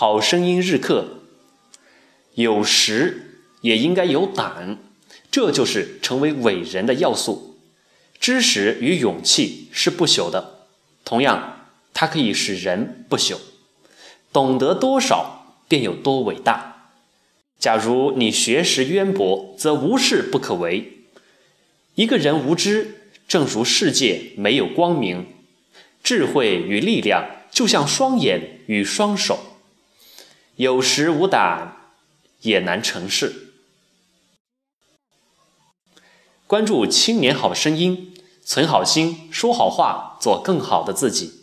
好声音日课，有时也应该有胆，这就是成为伟人的要素。知识与勇气是不朽的，同样，它可以使人不朽。懂得多少，便有多伟大。假如你学识渊博，则无事不可为。一个人无知，正如世界没有光明。智慧与力量就像双眼与双手，有时无胆，也难成事。关注青年好声音，存好心，说好话，做更好的自己。